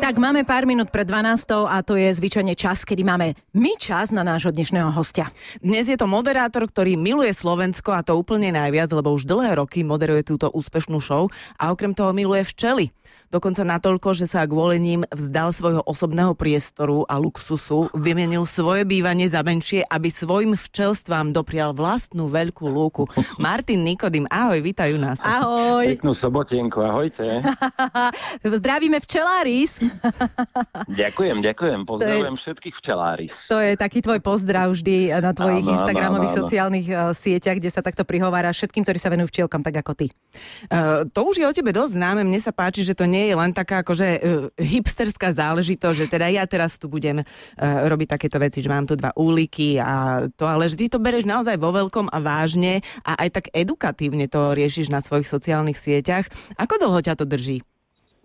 Tak máme pár minút pred 12 a to je zvyčajne čas, kedy máme my čas na nášho dnešného hostia. Dnes je to moderátor, ktorý miluje Slovensko a to úplne najviac, lebo už dlhé roky moderuje túto úspešnú show a okrem toho miluje včely. Dokonca natoľko, že sa kvôli ním vzdal svojho osobného priestoru a luxusu, vymenil svoje bývanie za menšie, aby svojim včelstvám doprial vlastnú veľkú lúku. Martin Nikodým, ahoj, vítajú nás. Ahoj. Peknú sobotienku, ahojte. Zdravíme včeláris. ďakujem, ďakujem. Pozdravujem je, všetkých včeláris. To je taký tvoj pozdrav vždy na tvojich áno, Instagramových áno, áno. sociálnych uh, sieťach, kde sa takto prihovára všetkým, ktorí sa venujú včielkam, tak ako ty. Uh, to už je o tebe dosť známe. Mne sa páči, že to nie nie je len taká akože uh, hipsterská záležitosť, že teda ja teraz tu budem uh, robiť takéto veci, že mám tu dva úliky a to, ale že ty to bereš naozaj vo veľkom a vážne a aj tak edukatívne to riešiš na svojich sociálnych sieťach. Ako dlho ťa to drží?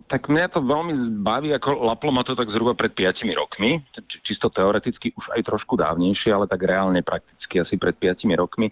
Tak mňa to veľmi baví, ako laplo ma to tak zhruba pred 5 rokmi, čisto teoreticky už aj trošku dávnejšie, ale tak reálne prakticky asi pred 5 rokmi.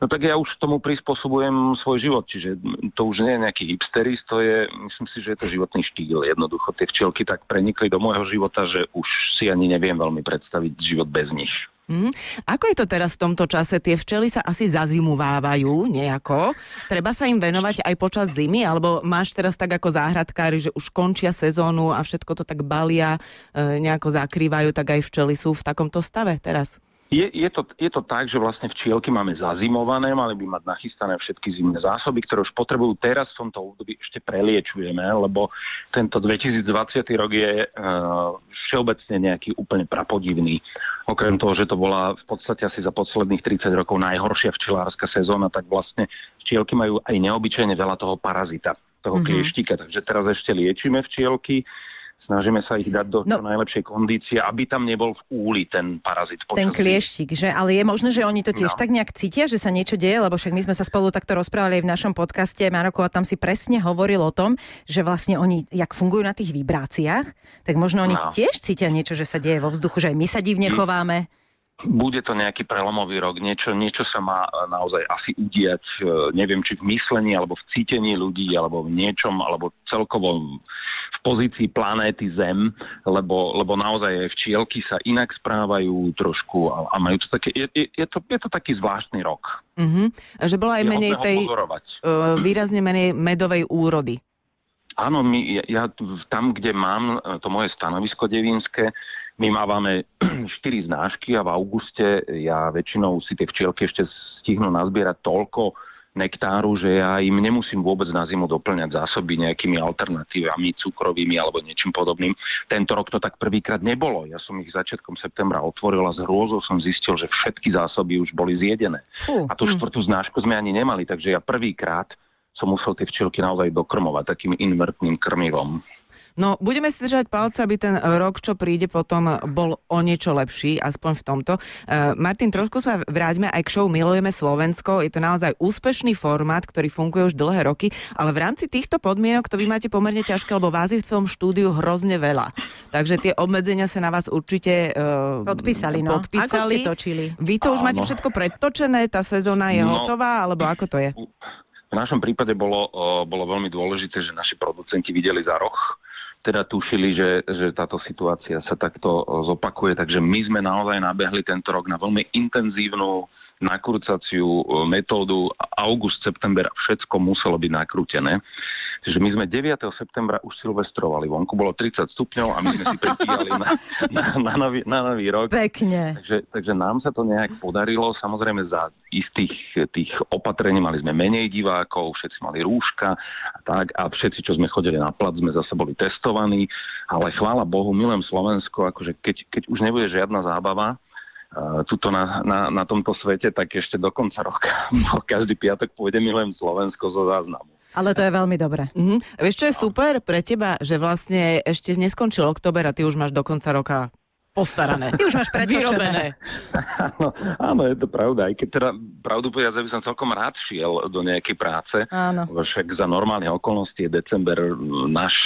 No tak ja už tomu prispôsobujem svoj život, čiže to už nie je nejaký hipsteris, to je, myslím si, že je to životný štýl. Jednoducho tie včielky tak prenikli do môjho života, že už si ani neviem veľmi predstaviť život bez nich. Mm. Ako je to teraz v tomto čase? Tie včely sa asi zazimuvávajú nejako. Treba sa im venovať aj počas zimy? Alebo máš teraz tak ako záhradkári, že už končia sezónu a všetko to tak balia, e, nejako zakrývajú, tak aj včely sú v takomto stave teraz? Je, je, to, je to tak, že vlastne včielky máme zazimované, mali by mať nachystané všetky zimné zásoby, ktoré už potrebujú teraz v tomto období ešte preliečujeme, lebo tento 2020 rok je uh, všeobecne nejaký úplne prapodivný. Okrem toho, že to bola v podstate asi za posledných 30 rokov najhoršia včelárska sezóna, tak vlastne včielky majú aj neobyčajne veľa toho parazita, toho mm-hmm. klieštika, takže teraz ešte liečíme včielky snažíme sa ich dať do no, najlepšej kondície, aby tam nebol v úli ten parazit. Ten klieštik, že? Ale je možné, že oni to tiež no. tak nejak cítia, že sa niečo deje, lebo však my sme sa spolu takto rozprávali aj v našom podcaste Maroko a tam si presne hovoril o tom, že vlastne oni, jak fungujú na tých vibráciách, tak možno oni no. tiež cítia niečo, že sa deje vo vzduchu, že aj my sa divne chováme bude to nejaký prelomový rok, niečo, niečo sa má naozaj asi udiať, e, neviem, či v myslení, alebo v cítení ľudí, alebo v niečom, alebo celkovo v pozícii planéty Zem, lebo, lebo naozaj včielky sa inak správajú trošku a, a majú to také, je, je, je, to, je to taký zvláštny rok. Mm-hmm. Že bola aj menej tej, uh, výrazne menej medovej úrody. Áno, my, ja, ja tam, kde mám to moje stanovisko devínske, my mávame 4 znášky a v auguste ja väčšinou si tie včielky ešte stihnú nazbierať toľko nektáru, že ja im nemusím vôbec na zimu doplňať zásoby nejakými alternatívami, cukrovými alebo niečím podobným. Tento rok to tak prvýkrát nebolo. Ja som ich začiatkom septembra otvoril a z hrôzou som zistil, že všetky zásoby už boli zjedené. Fú. A tú hm. štvrtú znášku sme ani nemali, takže ja prvýkrát som musel tie včielky naozaj dokrmovať takým invertným krmivom. No, budeme si držať palce, aby ten rok, čo príde potom, bol o niečo lepší, aspoň v tomto. Uh, Martin, trošku sa vráťme aj k show Milujeme Slovensko. Je to naozaj úspešný formát, ktorý funguje už dlhé roky, ale v rámci týchto podmienok to vy máte pomerne ťažké, lebo vás je v tom štúdiu hrozne veľa. Takže tie obmedzenia sa na vás určite uh, podpísali. No. podpísali. Ako ste točili? Vy to už máte všetko predtočené, tá sezóna je no, hotová, alebo ako to je? V našom prípade bolo, bolo veľmi dôležité, že naši producenti videli za roh teda tušili, že, že táto situácia sa takto zopakuje, takže my sme naozaj nabehli tento rok na veľmi intenzívnu nakrúcaciu metódu august, september, všetko muselo byť nakrútené. Čiže my sme 9. septembra už silvestrovali. Vonku bolo 30 stupňov a my sme si pripíjali na, na, na, nový, na nový rok. Pekne. Takže, takže nám sa to nejak podarilo. Samozrejme za istých tých opatrení mali sme menej divákov, všetci mali rúška a tak a všetci, čo sme chodili na plac, sme zase boli testovaní. Ale chvála Bohu, milujem Slovensko, akože keď, keď už nebude žiadna zábava, tuto na, na, na tomto svete, tak ešte do konca roka. Každý piatok pôjde Milujem Slovensko zo záznamu. Ale to je veľmi dobré. Mm-hmm. Vieš, čo je super pre teba, že vlastne ešte neskončil október a ty už máš do konca roka postarané. Ty už máš vyrobené. Áno, áno, je to pravda. Aj keď teda pravdu povedať, by som celkom rád šiel do nejakej práce. Áno. Však za normálne okolnosti je december náš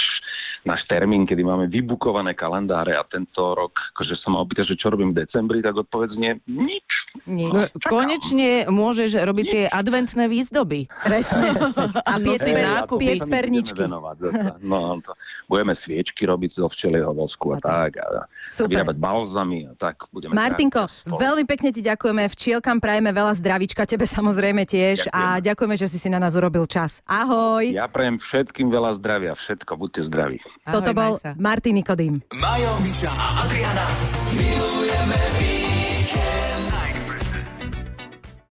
náš termín, kedy máme vybukované kalendáre a tento rok, akože som mal opýtať, že čo robím v decembri, tak odpovedz nie, nič. Nič. No, konečne môžeš robiť tie adventné výzdoby. Presne. A piec, sa my perničky. No, to, budeme sviečky robiť zo včelieho vosku a, A tak. A, a Super. vyrábať balzamy a tak. Budeme Martinko, spolu. veľmi pekne ti ďakujeme. Včielkam prajeme veľa zdravíčka, tebe samozrejme tiež. A ďakujeme, že si si na nás urobil čas. Ahoj. Ja prajem všetkým veľa zdravia, všetko, buďte zdraví. Ahoj, Toto bol. Martin Nikodým. Majo, Miša a Adriana milujú